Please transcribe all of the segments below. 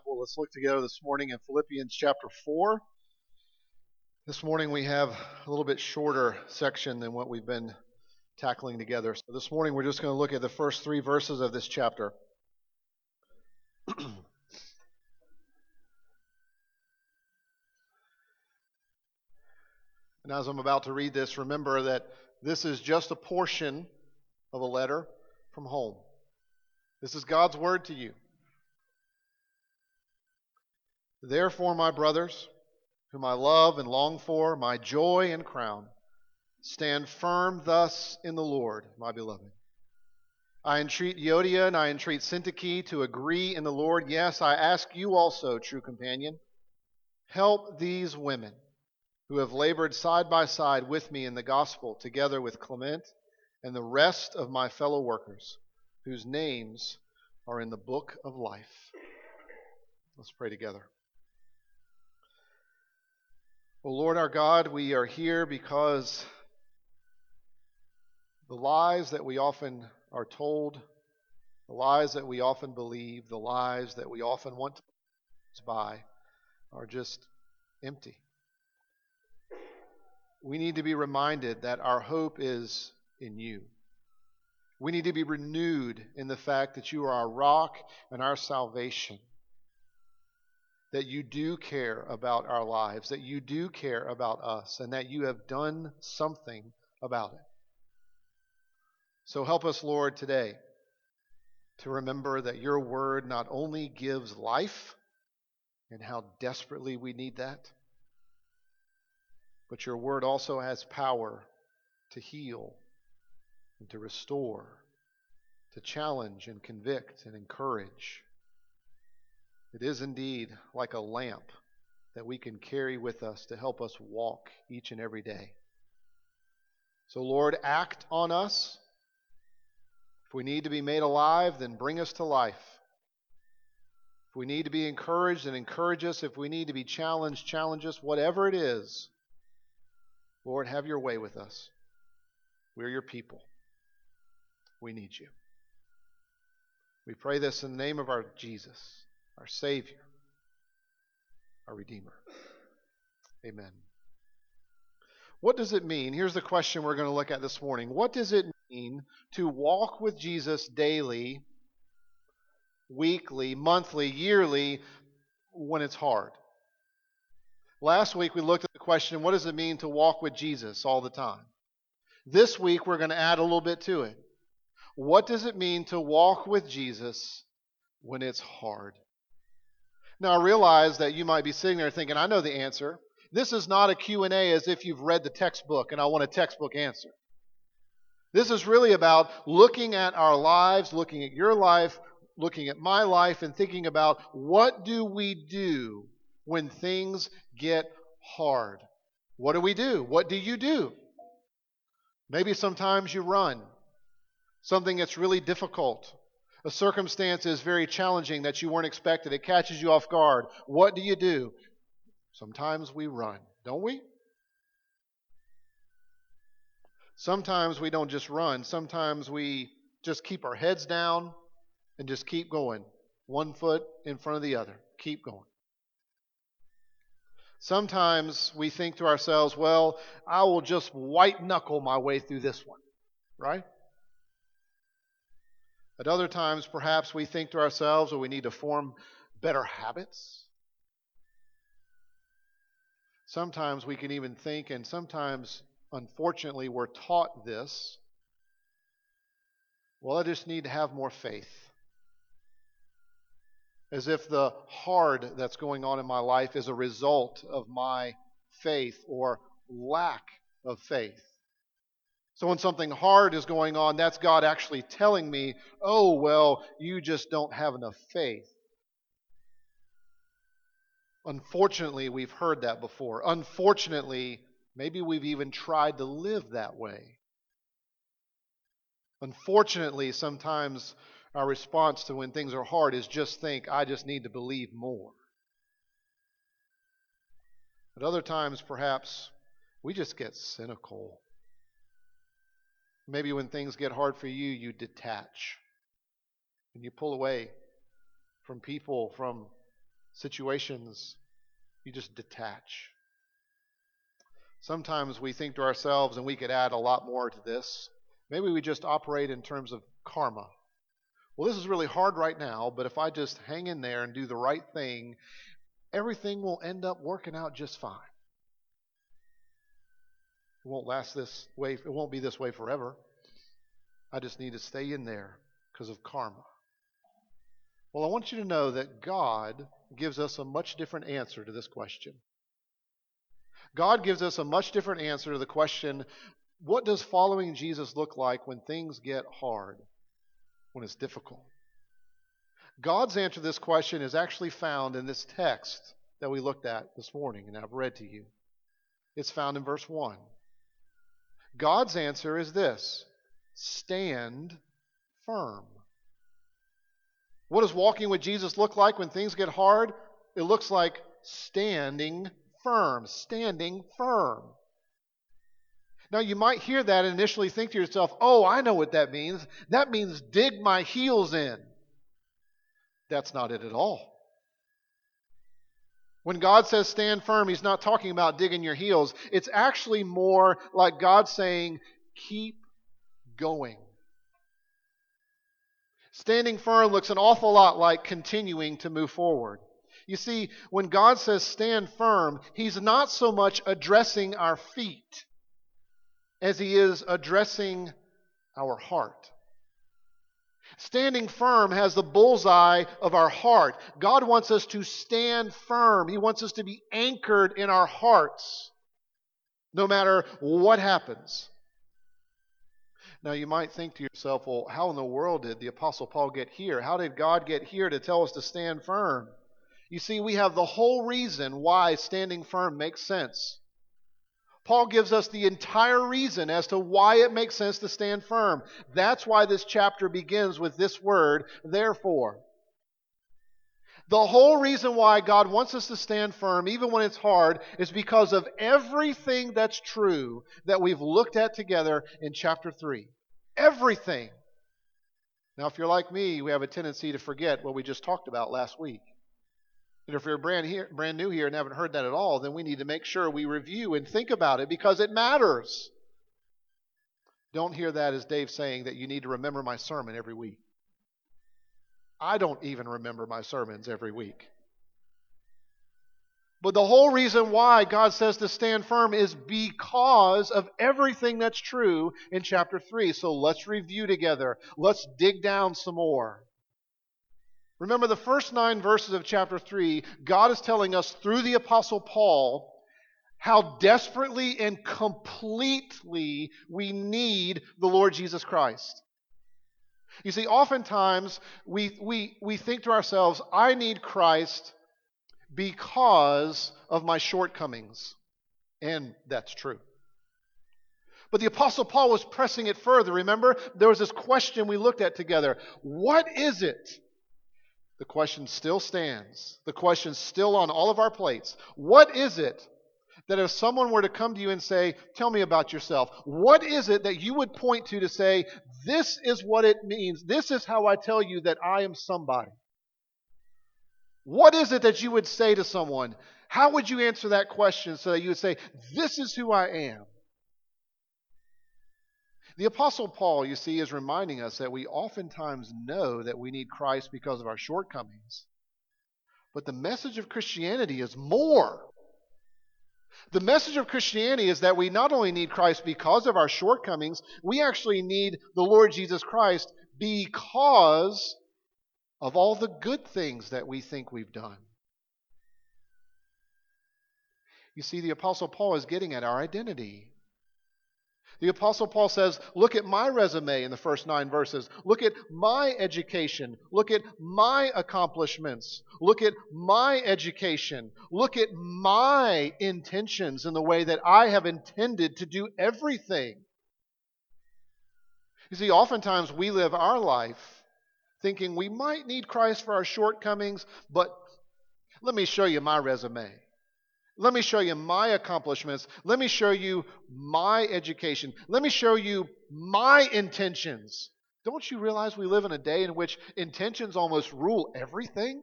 Bible, let's look together this morning in Philippians chapter 4. This morning we have a little bit shorter section than what we've been tackling together. So this morning we're just going to look at the first three verses of this chapter. and as I'm about to read this, remember that this is just a portion of a letter from home. This is God's word to you. Therefore, my brothers, whom I love and long for, my joy and crown, stand firm thus in the Lord, my beloved. I entreat Euodia and I entreat Syntyche to agree in the Lord. Yes, I ask you also, true companion, help these women who have labored side by side with me in the gospel, together with Clement and the rest of my fellow workers, whose names are in the book of life. Let's pray together. O Lord our God, we are here because the lies that we often are told, the lies that we often believe, the lies that we often want to buy are just empty. We need to be reminded that our hope is in you. We need to be renewed in the fact that you are our rock and our salvation that you do care about our lives, that you do care about us, and that you have done something about it. So help us, Lord, today to remember that your word not only gives life, and how desperately we need that, but your word also has power to heal and to restore, to challenge and convict and encourage. It is indeed like a lamp that we can carry with us to help us walk each and every day. So, Lord, act on us. If we need to be made alive, then bring us to life. If we need to be encouraged, then encourage us. If we need to be challenged, challenge us. Whatever it is, Lord, have your way with us. We're your people. We need you. We pray this in the name of our Jesus our Savior, our Redeemer. Amen. What does it mean? Here's the question we're going to look at this morning. What does it mean to walk with Jesus daily, weekly, monthly, yearly when it's hard? Last week we looked at the question what does it mean to walk with Jesus all the time? This week we're going to add a little bit to it. What does it mean to walk with Jesus when it's hard? Now, I realize that you might be sitting there thinking, I know the answer. This is not a Q&A as if you've read the textbook and I want a textbook answer. This is really about looking at our lives, looking at your life, looking at my life, and thinking about what do we do when things get hard? What do we do? What do you do? Maybe sometimes you run. Something that's really difficult a circumstance is very challenging that you weren't expected, it catches you off guard. What do you do? Sometimes we run, don't we? Sometimes we don't just run, sometimes we just keep our heads down and just keep going, one foot in front of the other. Keep going. Sometimes we think to ourselves, well, I will just white knuckle my way through this one, right? At other times, perhaps we think to ourselves, well, we need to form better habits. Sometimes we can even think, and sometimes, unfortunately, we're taught this. Well, I just need to have more faith. As if the hard that's going on in my life is a result of my faith or lack of faith. So when something hard is going on, that's God actually telling me, oh, well, you just don't have enough faith. Unfortunately, we've heard that before. Unfortunately, maybe we've even tried to live that way. Unfortunately, sometimes our response to when things are hard is just think, I just need to believe more. At other times, perhaps, we just get cynical. Maybe when things get hard for you, you detach and you pull away from people, from situations, you just detach. Sometimes we think to ourselves, and we could add a lot more to this, maybe we just operate in terms of karma. Well, this is really hard right now, but if I just hang in there and do the right thing, everything will end up working out just fine. It won't last this way, it won't be this way forever. I just need to stay in there because of karma. Well, I want you to know that God gives us a much different answer to this question. God gives us a much different answer to the question what does following Jesus look like when things get hard, when it's difficult? God's answer to this question is actually found in this text that we looked at this morning and I've read to you. It's found in verse 1. God's answer is this stand firm. What does walking with Jesus look like when things get hard? It looks like standing firm, standing firm. Now, you might hear that and initially think to yourself, oh, I know what that means. That means dig my heels in. That's not it at all. When God says stand firm, He's not talking about digging your heels. It's actually more like God saying, keep going. Standing firm looks an awful lot like continuing to move forward. You see, when God says stand firm, He's not so much addressing our feet as He is addressing our heart. Standing firm has the bullseye of our heart. God wants us to stand firm. He wants us to be anchored in our hearts no matter what happens. Now, you might think to yourself, well, how in the world did the Apostle Paul get here? How did God get here to tell us to stand firm? You see, we have the whole reason why standing firm makes sense. Paul gives us the entire reason as to why it makes sense to stand firm. That's why this chapter begins with this word, therefore. The whole reason why God wants us to stand firm, even when it's hard, is because of everything that's true that we've looked at together in chapter 3. Everything. Now, if you're like me, we have a tendency to forget what we just talked about last week. And if you're brand, here, brand new here and haven't heard that at all, then we need to make sure we review and think about it because it matters. Don't hear that as Dave saying that you need to remember my sermon every week. I don't even remember my sermons every week. But the whole reason why God says to stand firm is because of everything that's true in chapter 3. So let's review together. Let's dig down some more. Remember, the first nine verses of chapter 3, God is telling us through the Apostle Paul how desperately and completely we need the Lord Jesus Christ. You see, oftentimes we, we, we think to ourselves, I need Christ because of my shortcomings. And that's true. But the Apostle Paul was pressing it further. Remember, there was this question we looked at together What is it the question still stands. The question's still on all of our plates. What is it that if someone were to come to you and say, Tell me about yourself, what is it that you would point to to say, This is what it means? This is how I tell you that I am somebody? What is it that you would say to someone? How would you answer that question so that you would say, This is who I am? The Apostle Paul, you see, is reminding us that we oftentimes know that we need Christ because of our shortcomings. But the message of Christianity is more. The message of Christianity is that we not only need Christ because of our shortcomings, we actually need the Lord Jesus Christ because of all the good things that we think we've done. You see, the Apostle Paul is getting at our identity. The Apostle Paul says, Look at my resume in the first nine verses. Look at my education. Look at my accomplishments. Look at my education. Look at my intentions in the way that I have intended to do everything. You see, oftentimes we live our life thinking we might need Christ for our shortcomings, but let me show you my resume. Let me show you my accomplishments. Let me show you my education. Let me show you my intentions. Don't you realize we live in a day in which intentions almost rule everything?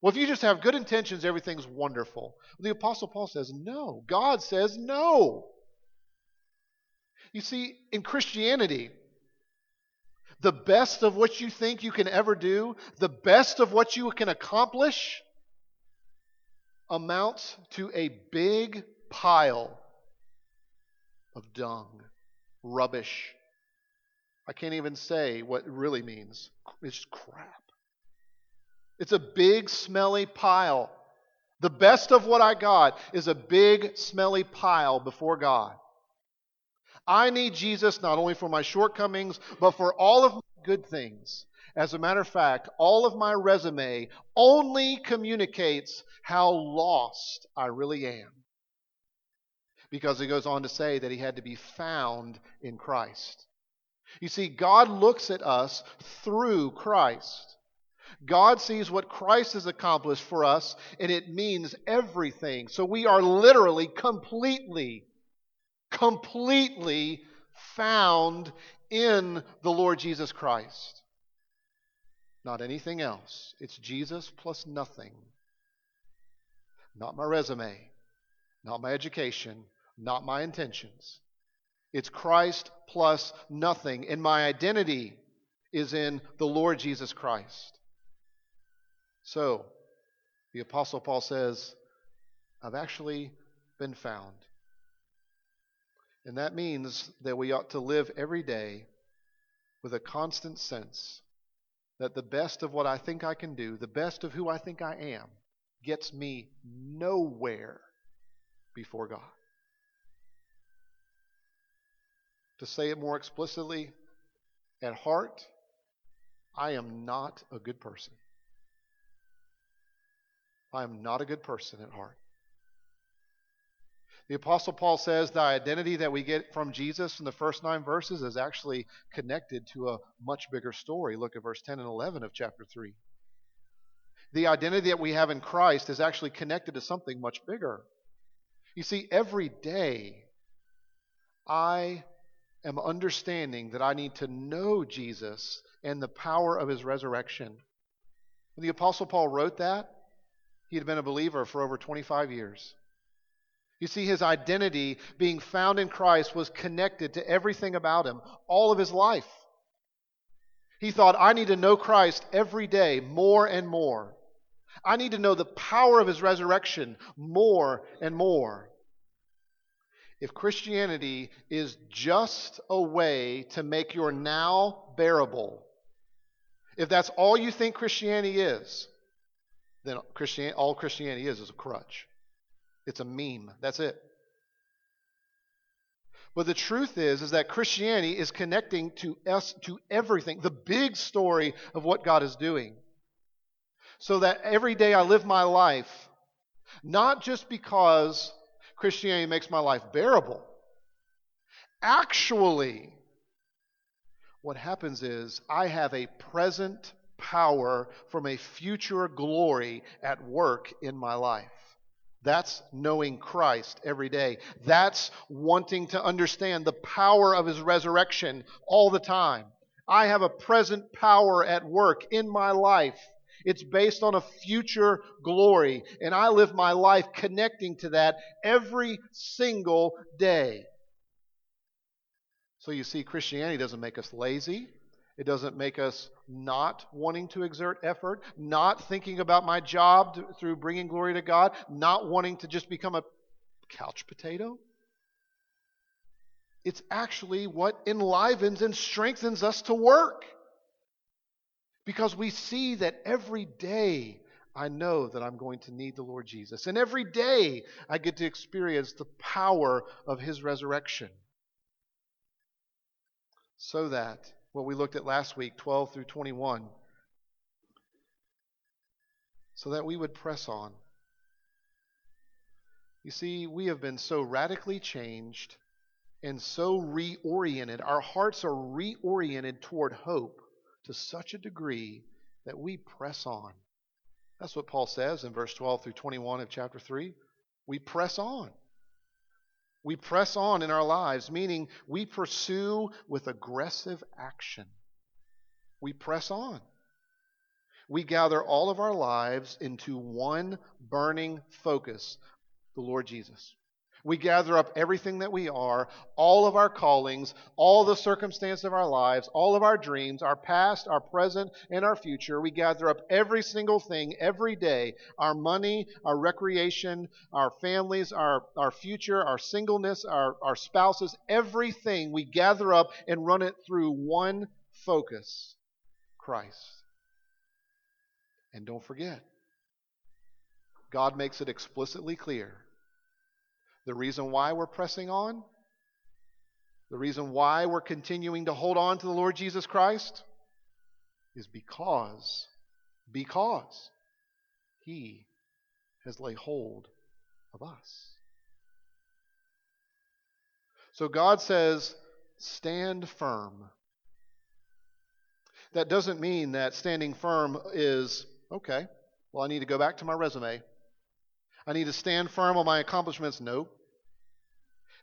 Well, if you just have good intentions, everything's wonderful. The Apostle Paul says no. God says no. You see, in Christianity, the best of what you think you can ever do, the best of what you can accomplish, amounts to a big pile of dung, rubbish. I can't even say what it really means. It's crap. It's a big, smelly pile. The best of what I got is a big, smelly pile before God. I need Jesus not only for my shortcomings, but for all of my good things. As a matter of fact, all of my resume only communicates how lost I really am. Because he goes on to say that he had to be found in Christ. You see, God looks at us through Christ. God sees what Christ has accomplished for us, and it means everything. So we are literally completely, completely found in the Lord Jesus Christ. Not anything else. It's Jesus plus nothing. Not my resume, not my education, not my intentions. It's Christ plus nothing. And my identity is in the Lord Jesus Christ. So, the Apostle Paul says, I've actually been found. And that means that we ought to live every day with a constant sense that the best of what I think I can do, the best of who I think I am, gets me nowhere before God. To say it more explicitly, at heart, I am not a good person. I am not a good person at heart. The Apostle Paul says the identity that we get from Jesus in the first nine verses is actually connected to a much bigger story. Look at verse 10 and 11 of chapter 3. The identity that we have in Christ is actually connected to something much bigger. You see, every day I am understanding that I need to know Jesus and the power of his resurrection. When the Apostle Paul wrote that, he had been a believer for over 25 years. You see, his identity, being found in Christ, was connected to everything about him, all of his life. He thought, I need to know Christ every day more and more. I need to know the power of his resurrection more and more. If Christianity is just a way to make your now bearable, if that's all you think Christianity is, then Christian, all Christianity is is a crutch. It's a meme. That's it. But the truth is, is that Christianity is connecting to us to everything, the big story of what God is doing. So that every day I live my life, not just because Christianity makes my life bearable, actually, what happens is I have a present power from a future glory at work in my life. That's knowing Christ every day. That's wanting to understand the power of his resurrection all the time. I have a present power at work in my life. It's based on a future glory, and I live my life connecting to that every single day. So you see, Christianity doesn't make us lazy. It doesn't make us not wanting to exert effort, not thinking about my job to, through bringing glory to God, not wanting to just become a couch potato. It's actually what enlivens and strengthens us to work. Because we see that every day I know that I'm going to need the Lord Jesus. And every day I get to experience the power of His resurrection. So that what we looked at last week, 12 through 21, so that we would press on. You see, we have been so radically changed and so reoriented. Our hearts are reoriented toward hope to such a degree that we press on. That's what Paul says in verse 12 through 21 of chapter 3. We press on. We press on in our lives, meaning we pursue with aggressive action. We press on. we gather all of our lives into one burning focus the Lord Jesus. We gather up everything that we are, all of our callings, all the circumstance of our lives, all of our dreams, our past, our present, and our future. We gather up every single thing every day our money, our recreation, our families, our, our future, our singleness, our, our spouses, everything we gather up and run it through one focus Christ. And don't forget, God makes it explicitly clear the reason why we're pressing on, the reason why we're continuing to hold on to the Lord Jesus Christ is because, because He has laid hold of us. So God says, stand firm. That doesn't mean that standing firm is, okay, well, I need to go back to my resume. I need to stand firm on my accomplishments. Nope.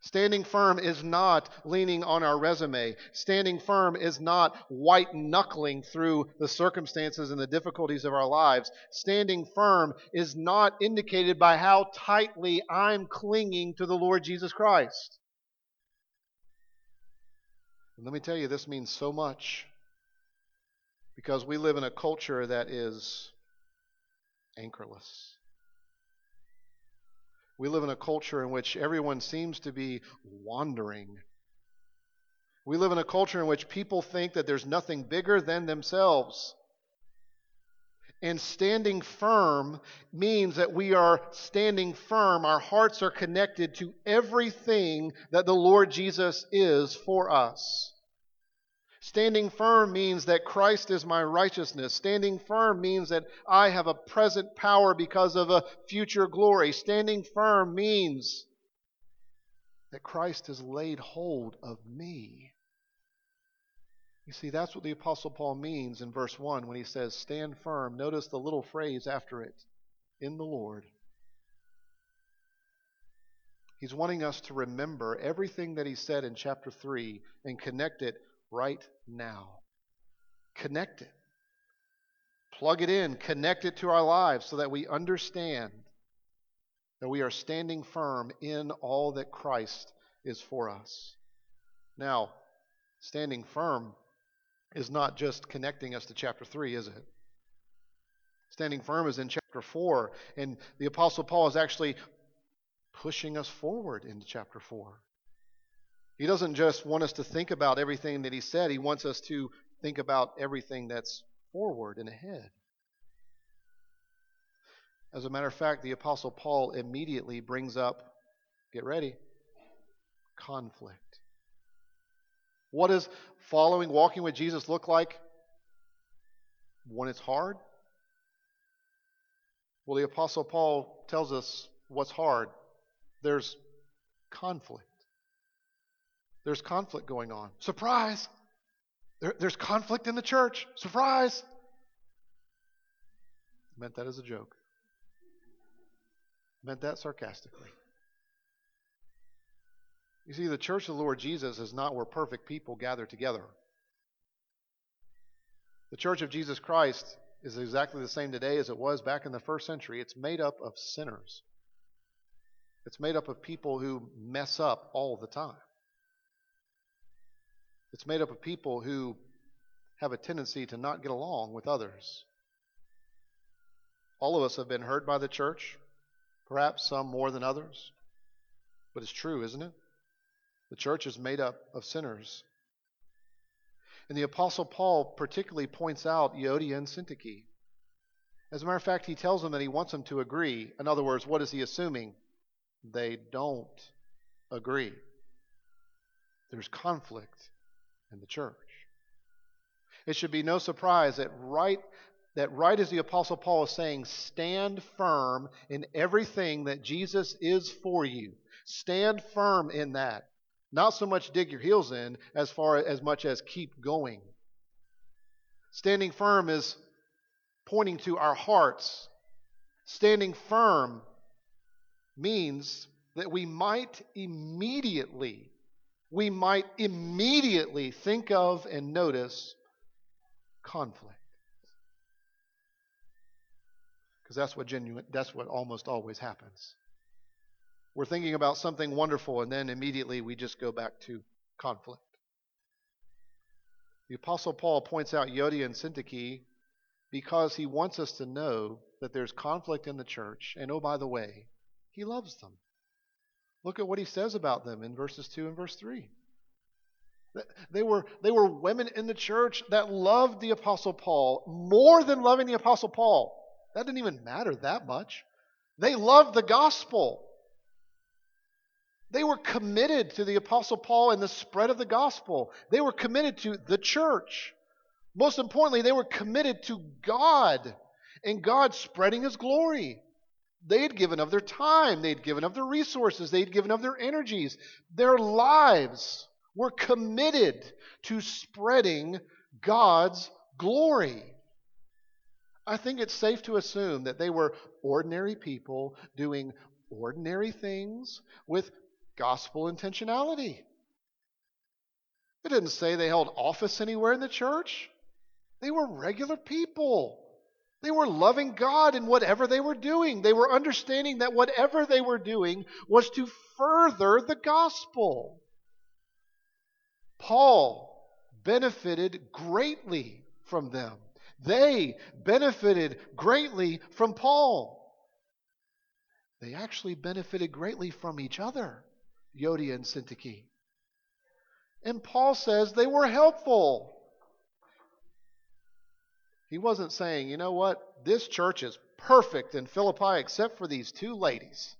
Standing firm is not leaning on our resume. Standing firm is not white knuckling through the circumstances and the difficulties of our lives. Standing firm is not indicated by how tightly I'm clinging to the Lord Jesus Christ. And let me tell you, this means so much because we live in a culture that is anchorless. We live in a culture in which everyone seems to be wandering. We live in a culture in which people think that there's nothing bigger than themselves. And standing firm means that we are standing firm. Our hearts are connected to everything that the Lord Jesus is for us. Standing firm means that Christ is my righteousness. Standing firm means that I have a present power because of a future glory. Standing firm means that Christ has laid hold of me. You see, that's what the Apostle Paul means in verse 1 when he says, Stand firm. Notice the little phrase after it in the Lord. He's wanting us to remember everything that he said in chapter 3 and connect it right now. Connect it. Plug it in, connect it to our lives so that we understand that we are standing firm in all that Christ is for us. Now, standing firm is not just connecting us to chapter 3, is it? Standing firm is in chapter 4, and the Apostle Paul is actually pushing us forward into chapter 4. He doesn't just want us to think about everything that he said, he wants us to think about everything that's forward and ahead. As a matter of fact, the Apostle Paul immediately brings up, get ready, conflict. What does following, walking with Jesus look like when it's hard? Well, the Apostle Paul tells us what's hard. There's conflict. There's conflict going on. Surprise! There, there's conflict in the church. Surprise! I meant that as a joke. I meant that sarcastically. You see, the church of the Lord Jesus is not where perfect people gather together. The church of Jesus Christ is exactly the same today as it was back in the first century. It's made up of sinners, it's made up of people who mess up all the time. It's made up of people who have a tendency to not get along with others. All of us have been hurt by the church, perhaps some more than others. But it's true, isn't it? The church is made up of sinners. And the Apostle Paul particularly points out Euodia and Syntyche. As a matter of fact, he tells them that he wants them to agree. In other words, what is he assuming? They don't agree. There's conflict in the church. It should be no surprise that right that right as the apostle Paul is saying stand firm in everything that Jesus is for you. Stand firm in that. Not so much dig your heels in as far as much as keep going. Standing firm is pointing to our hearts. Standing firm means that we might immediately we might immediately think of and notice conflict. Because that's what genuine that's what almost always happens. We're thinking about something wonderful and then immediately we just go back to conflict. The apostle Paul points out Euodia and Syntyche because he wants us to know that there's conflict in the church and oh by the way, he loves them. Look at what he says about them in verses 2 and verse 3. They were, they were women in the church that loved the Apostle Paul more than loving the Apostle Paul. That didn't even matter that much. They loved the gospel. They were committed to the Apostle Paul and the spread of the gospel. They were committed to the church. Most importantly, they were committed to God and God spreading His glory. They had given of their time, they'd given of their resources, they'd given of their energies, their lives were committed to spreading God's glory. I think it's safe to assume that they were ordinary people doing ordinary things with gospel intentionality. It didn't say they held office anywhere in the church. They were regular people. They were loving God in whatever they were doing. They were understanding that whatever they were doing was to further the gospel. Paul benefited greatly from them. They benefited greatly from Paul. They actually benefited greatly from each other, Euodia and Syntyche. And Paul says they were helpful. He wasn't saying, you know what, this church is perfect in Philippi except for these two ladies.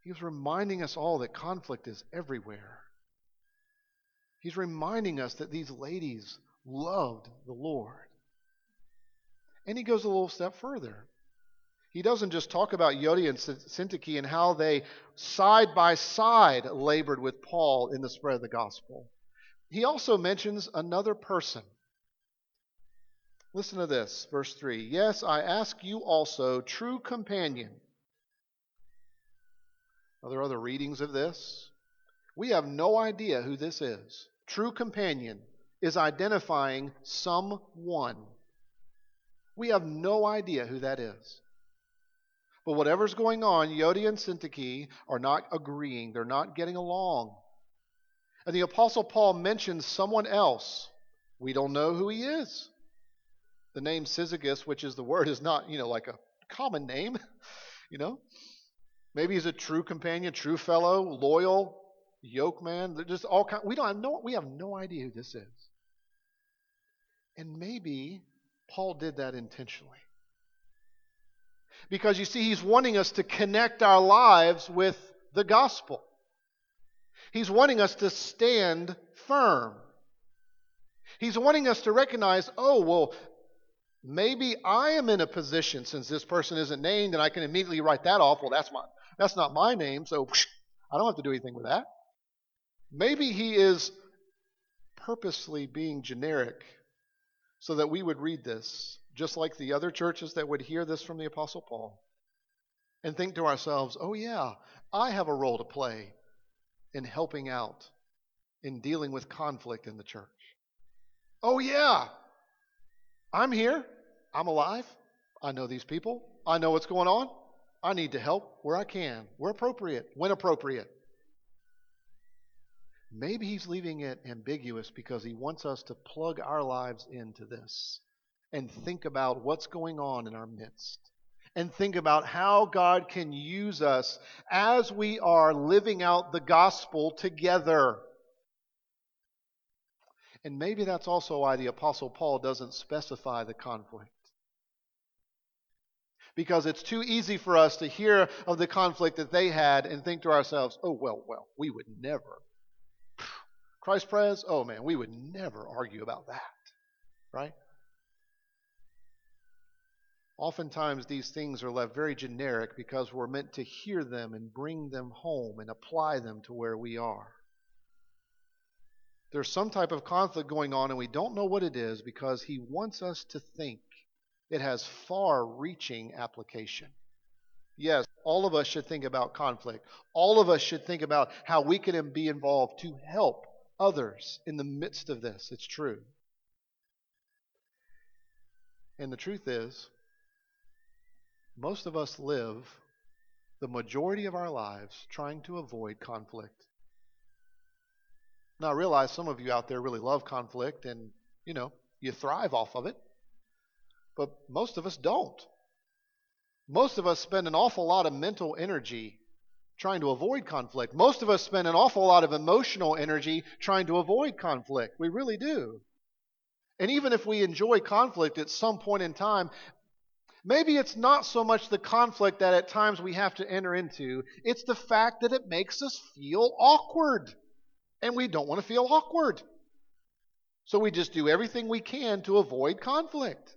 He's reminding us all that conflict is everywhere. He's reminding us that these ladies loved the Lord. And he goes a little step further. He doesn't just talk about Euodia and Syntyche and how they side by side labored with Paul in the spread of the gospel. He also mentions another person. Listen to this, verse 3. Yes, I ask you also, true companion. Are there other readings of this? We have no idea who this is. True companion is identifying someone. We have no idea who that is. But whatever's going on, Euodia and Syntyche are not agreeing. They're not getting along. And the Apostle Paul mentions someone else. We don't know who he is. The name Syzygus, which is the word, is not, you know, like a common name, you know. Maybe he's a true companion, true fellow, loyal, yoke man. They're just all kind. We don't have no. We have no idea who this is. And maybe Paul did that intentionally. Because you see, he's wanting us to connect our lives with the gospel. He's wanting us to stand firm. He's wanting us to recognize, oh, well, maybe I am in a position since this person isn't named, and I can immediately write that off. Well, that's my that's not my name, so I don't have to do anything with that. Maybe he is purposely being generic so that we would read this, just like the other churches that would hear this from the Apostle Paul, and think to ourselves, oh, yeah, I have a role to play in helping out, in dealing with conflict in the church. Oh, yeah, I'm here. I'm alive. I know these people. I know what's going on. I need to help where I can, where appropriate, when appropriate. Maybe he's leaving it ambiguous because he wants us to plug our lives into this and think about what's going on in our midst and think about how God can use us as we are living out the gospel together. And maybe that's also why the Apostle Paul doesn't specify the conflict because it's too easy for us to hear of the conflict that they had and think to ourselves, oh, well, well, we would never. Christ Pres, oh man, we would never argue about that, right? Oftentimes, these things are left very generic because we're meant to hear them and bring them home and apply them to where we are. There's some type of conflict going on, and we don't know what it is because he wants us to think it has far reaching application. Yes, all of us should think about conflict. All of us should think about how we can be involved to help others in the midst of this. It's true. And the truth is, most of us live the majority of our lives trying to avoid conflict. Now, I realize some of you out there really love conflict and, you know, you thrive off of it, but most of us don't. Most of us spend an awful lot of mental energy trying to avoid conflict. Most of us spend an awful lot of emotional energy trying to avoid conflict. We really do. And even if we enjoy conflict at some point in time, maybe it's not so much the conflict that at times we have to enter into, it's the fact that it makes us feel awkward. And we don't want to feel awkward. So we just do everything we can to avoid conflict.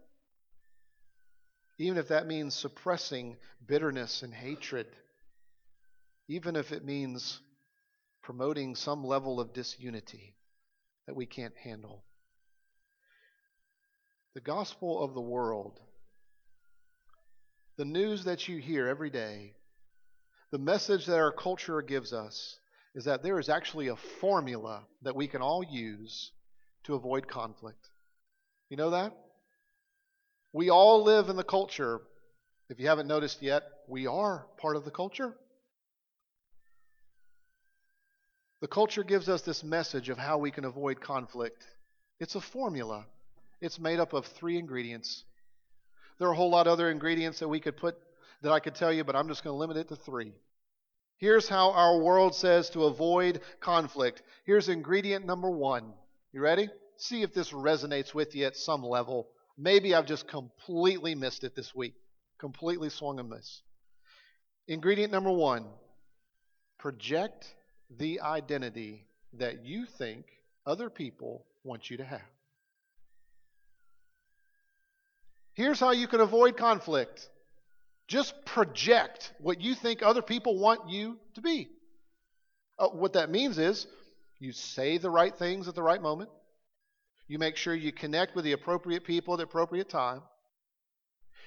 Even if that means suppressing bitterness and hatred even if it means promoting some level of disunity that we can't handle. The gospel of the world, the news that you hear every day, the message that our culture gives us is that there is actually a formula that we can all use to avoid conflict. You know that? We all live in the culture. If you haven't noticed yet, we are part of the culture. The culture gives us this message of how we can avoid conflict. It's a formula. It's made up of three ingredients. There are a whole lot of other ingredients that we could put that I could tell you, but I'm just going to limit it to three. Here's how our world says to avoid conflict. Here's ingredient number one. You ready? See if this resonates with you at some level. Maybe I've just completely missed it this week. Completely swung and miss. Ingredient number one project the identity that you think other people want you to have. Here's how you can avoid conflict just project what you think other people want you to be. Uh, what that means is you say the right things at the right moment, you make sure you connect with the appropriate people at the appropriate time.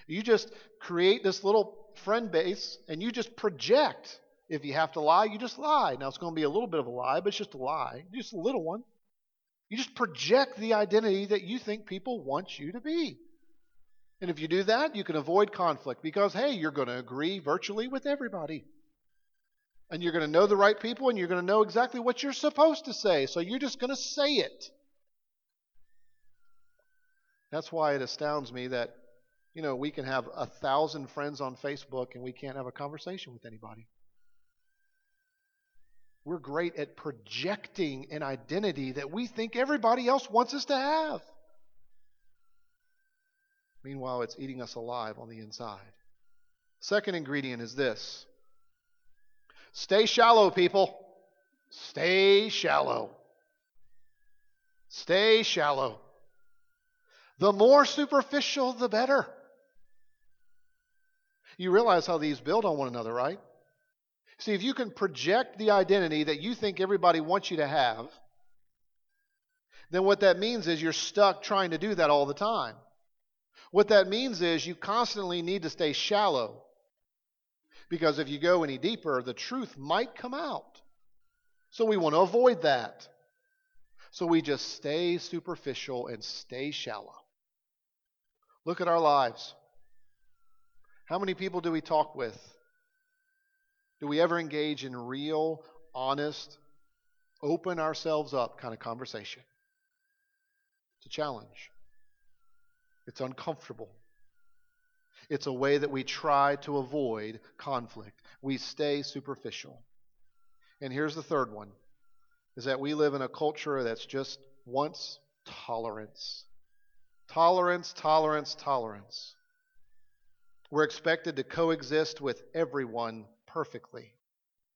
You just create this little friend base and you just project if you have to lie, you just lie. Now, it's going to be a little bit of a lie, but it's just a lie, just a little one. You just project the identity that you think people want you to be. And if you do that, you can avoid conflict because, hey, you're going to agree virtually with everybody. And you're going to know the right people and you're going to know exactly what you're supposed to say. So you're just going to say it. That's why it astounds me that, you know, we can have a thousand friends on Facebook and we can't have a conversation with anybody. We're great at projecting an identity that we think everybody else wants us to have. Meanwhile, it's eating us alive on the inside. Second ingredient is this stay shallow, people. Stay shallow. Stay shallow. The more superficial, the better. You realize how these build on one another, right? See, if you can project the identity that you think everybody wants you to have, then what that means is you're stuck trying to do that all the time. What that means is you constantly need to stay shallow. Because if you go any deeper, the truth might come out. So we want to avoid that. So we just stay superficial and stay shallow. Look at our lives. How many people do we talk with? Do we ever engage in real, honest, open ourselves up kind of conversation? It's a challenge. It's uncomfortable. It's a way that we try to avoid conflict. We stay superficial. And here's the third one is that we live in a culture that's just wants tolerance. Tolerance, tolerance, tolerance. We're expected to coexist with everyone perfectly.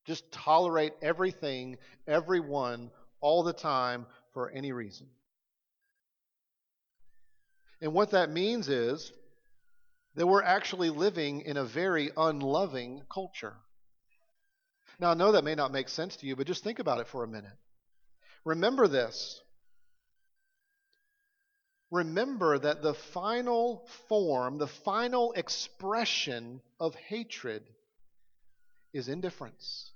Just tolerate everything, everyone, all the time for any reason. And what that means is that we're actually living in a very unloving culture. Now, I know that may not make sense to you, but just think about it for a minute. Remember this. Remember that the final form, the final expression of hatred is indifference.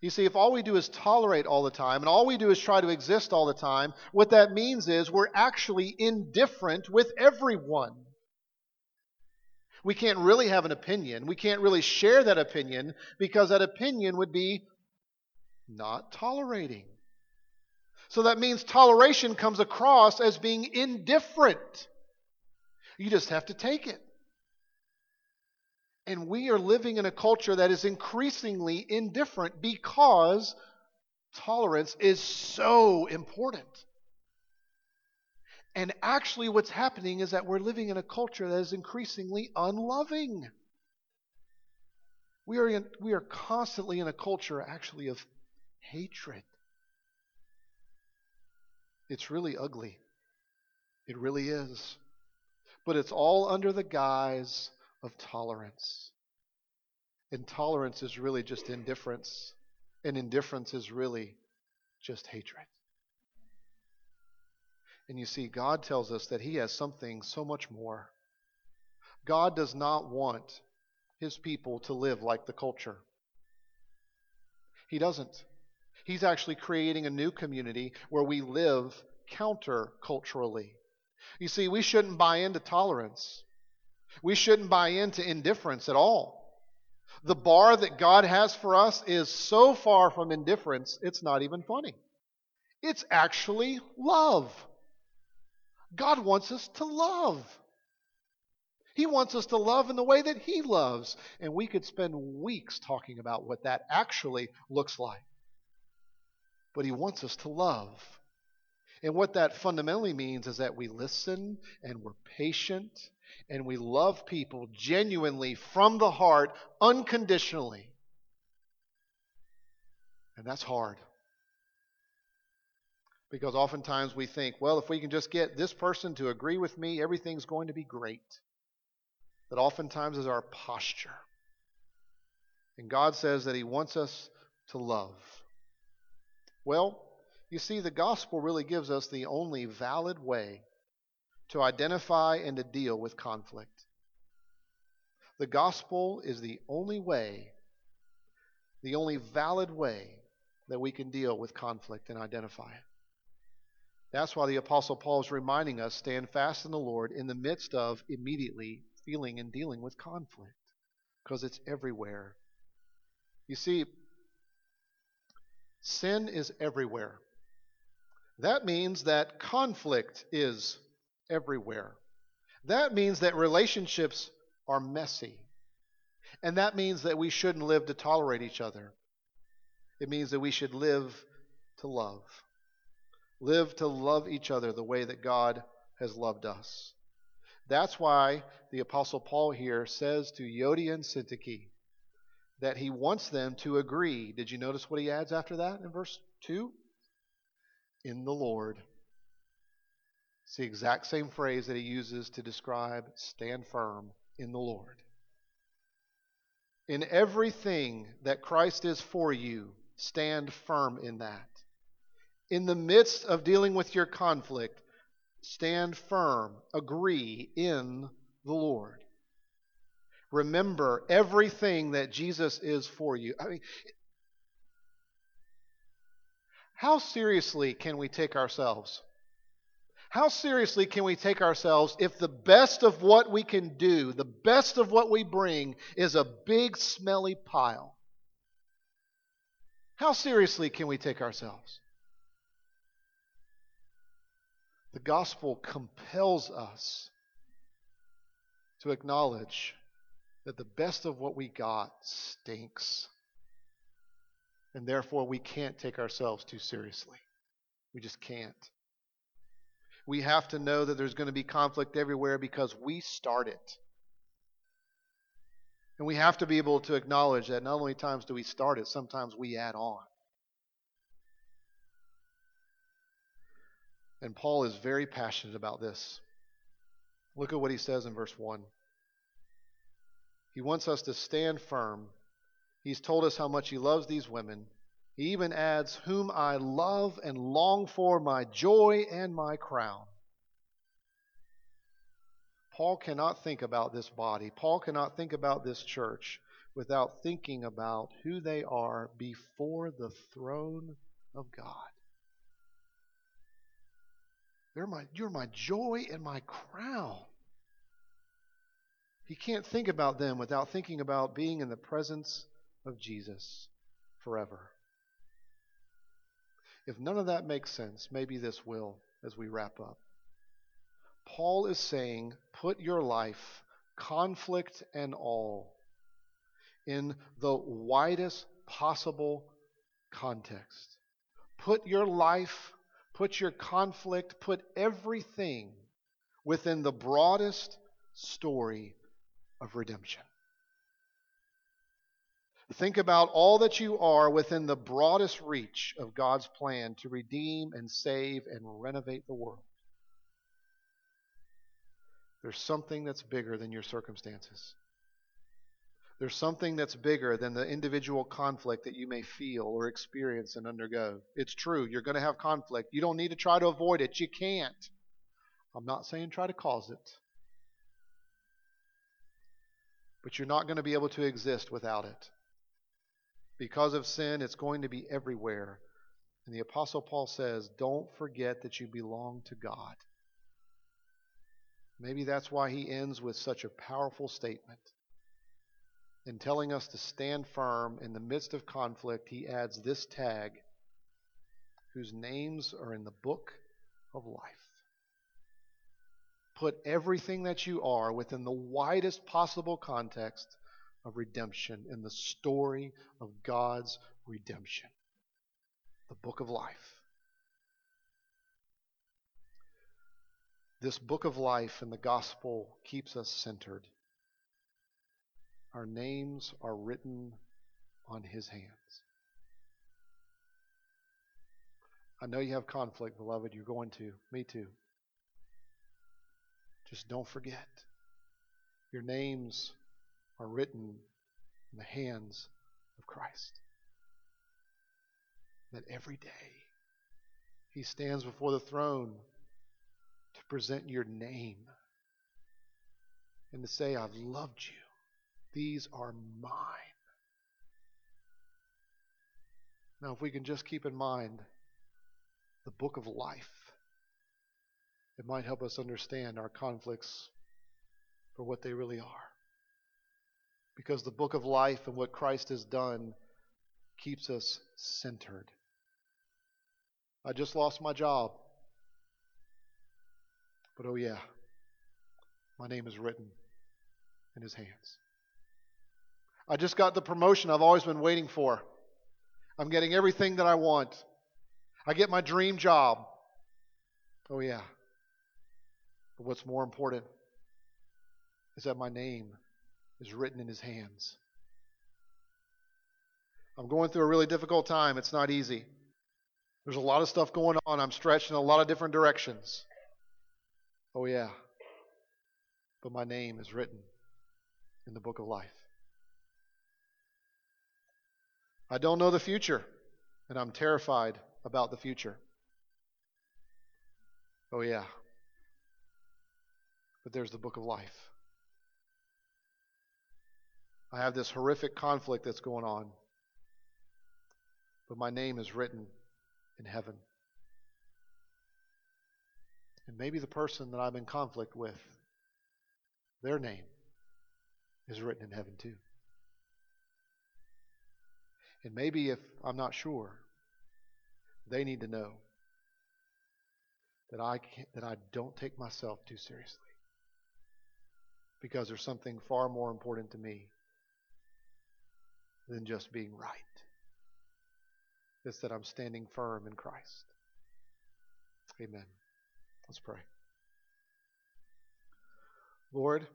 You see, if all we do is tolerate all the time and all we do is try to exist all the time, what that means is we're actually indifferent with everyone. We can't really have an opinion. We can't really share that opinion because that opinion would be not tolerating. So that means toleration comes across as being indifferent. You just have to take it. And we are living in a culture that is increasingly indifferent because tolerance is so important. And actually, what's happening is that we're living in a culture that is increasingly unloving. We are, in, we are constantly in a culture, actually, of hatred. It's really ugly. It really is. But it's all under the guise of tolerance. Intolerance is really just indifference, and indifference is really just hatred. And you see, God tells us that He has something so much more. God does not want His people to live like the culture. He doesn't. He's actually creating a new community where we live counter-culturally. You see, we shouldn't buy into tolerance. We shouldn't buy into indifference at all. The bar that God has for us is so far from indifference, it's not even funny. It's actually love. God wants us to love. He wants us to love in the way that He loves. And we could spend weeks talking about what that actually looks like. But He wants us to love. And what that fundamentally means is that we listen and we're patient and we love people genuinely from the heart, unconditionally. And that's hard. Because oftentimes we think, well, if we can just get this person to agree with me, everything's going to be great. That oftentimes is our posture. And God says that He wants us to love. Well, you see, the gospel really gives us the only valid way to identify and to deal with conflict. The gospel is the only way, the only valid way that we can deal with conflict and identify it. That's why the Apostle Paul is reminding us stand fast in the Lord in the midst of immediately feeling and dealing with conflict, because it's everywhere. You see, sin is everywhere. That means that conflict is everywhere. That means that relationships are messy. And that means that we shouldn't live to tolerate each other. It means that we should live to love. Live to love each other the way that God has loved us. That's why the Apostle Paul here says to Euodia and Syntyche that he wants them to agree. Did you notice what he adds after that in verse 2? In the Lord. It's the exact same phrase that he uses to describe stand firm in the Lord. In everything that Christ is for you, stand firm in that. In the midst of dealing with your conflict, stand firm, agree in the Lord. Remember everything that Jesus is for you. I mean, how seriously can we take ourselves? How seriously can we take ourselves if the best of what we can do, the best of what we bring, is a big, smelly pile? How seriously can we take ourselves? The gospel compels us to acknowledge that the best of what we got stinks. And therefore, we can't take ourselves too seriously. We just can't we have to know that there's going to be conflict everywhere because we start it. And we have to be able to acknowledge that not only times do we start it, sometimes we add on. And Paul is very passionate about this. Look at what he says in verse 1. He wants us to stand firm. He's told us how much he loves these women. He even adds, Whom I love and long for, my joy and my crown. Paul cannot think about this body. Paul cannot think about this church without thinking about who they are before the throne of God. They're my, you're my joy and my crown. He can't think about them without thinking about being in the presence of Jesus forever. If none of that makes sense, maybe this will as we wrap up. Paul is saying, put your life, conflict and all, in the widest possible context. Put your life, put your conflict, put everything within the broadest story of redemption. Think about all that you are within the broadest reach of God's plan to redeem and save and renovate the world. There's something that's bigger than your circumstances. There's something that's bigger than the individual conflict that you may feel or experience and undergo. It's true, you're going to have conflict. You don't need to try to avoid it. You can't. I'm not saying try to cause it. But you're not going to be able to exist without it. Because of sin, it's going to be everywhere. And the Apostle Paul says, Don't forget that you belong to God. Maybe that's why he ends with such a powerful statement. In telling us to stand firm in the midst of conflict, he adds this tag whose names are in the book of life. Put everything that you are within the widest possible context of redemption in the story of God's redemption. The book of life. This book of life and the gospel keeps us centered. Our names are written on his hands. I know you have conflict, beloved. You're going to. Me too. Just don't forget. Your names are written in the hands of Christ. That every day he stands before the throne to present your name and to say, I've loved you. These are mine. Now, if we can just keep in mind the book of life, it might help us understand our conflicts for what they really are because the book of life and what Christ has done keeps us centered. I just lost my job. But oh, yeah, my name is written in his hands. I just got the promotion I've always been waiting for. I'm getting everything that I want. I get my dream job. Oh, yeah. But what's more important is that my name is written in his hands. I'm going through a really difficult time. It's not easy. There's a lot of stuff going on. I'm stretched in a lot of different directions. Oh, yeah. But my name is written in the book of life. I don't know the future, and I'm terrified about the future. Oh, yeah. But there's the book of life. I have this horrific conflict that's going on. But my name is written in heaven. And maybe the person that I'm in conflict with, their name is written in heaven too. And maybe if I'm not sure, they need to know that I that I don't take myself too seriously. Because there's something far more important to me than just being right. It's that I'm standing firm in Christ. Amen. Let's pray. Lord,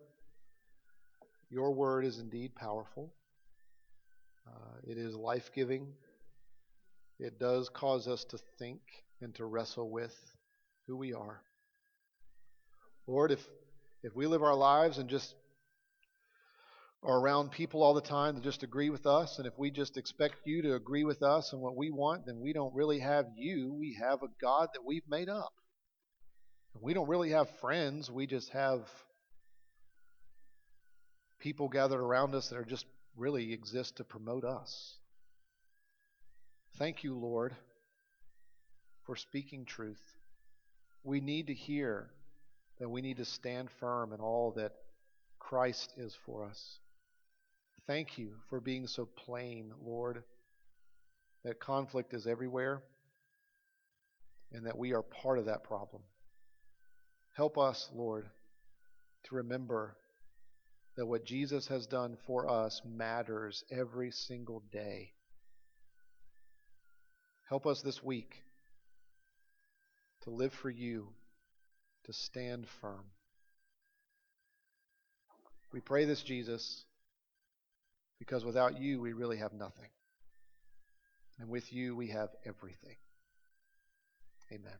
your word is indeed powerful. Uh, it is life giving. It does cause us to think and to wrestle with who we are. Lord, if, if we live our lives and just are around people all the time that just agree with us, and if we just expect you to agree with us and what we want, then we don't really have you. We have a God that we've made up. We don't really have friends. We just have people gathered around us that are just really exist to promote us. Thank you, Lord, for speaking truth. We need to hear that we need to stand firm in all that Christ is for us. Thank you for being so plain, Lord, that conflict is everywhere and that we are part of that problem. Help us, Lord, to remember that what Jesus has done for us matters every single day. Help us this week to live for you, to stand firm. We pray this, Jesus, because without you, we really have nothing. And with you, we have everything. Amen.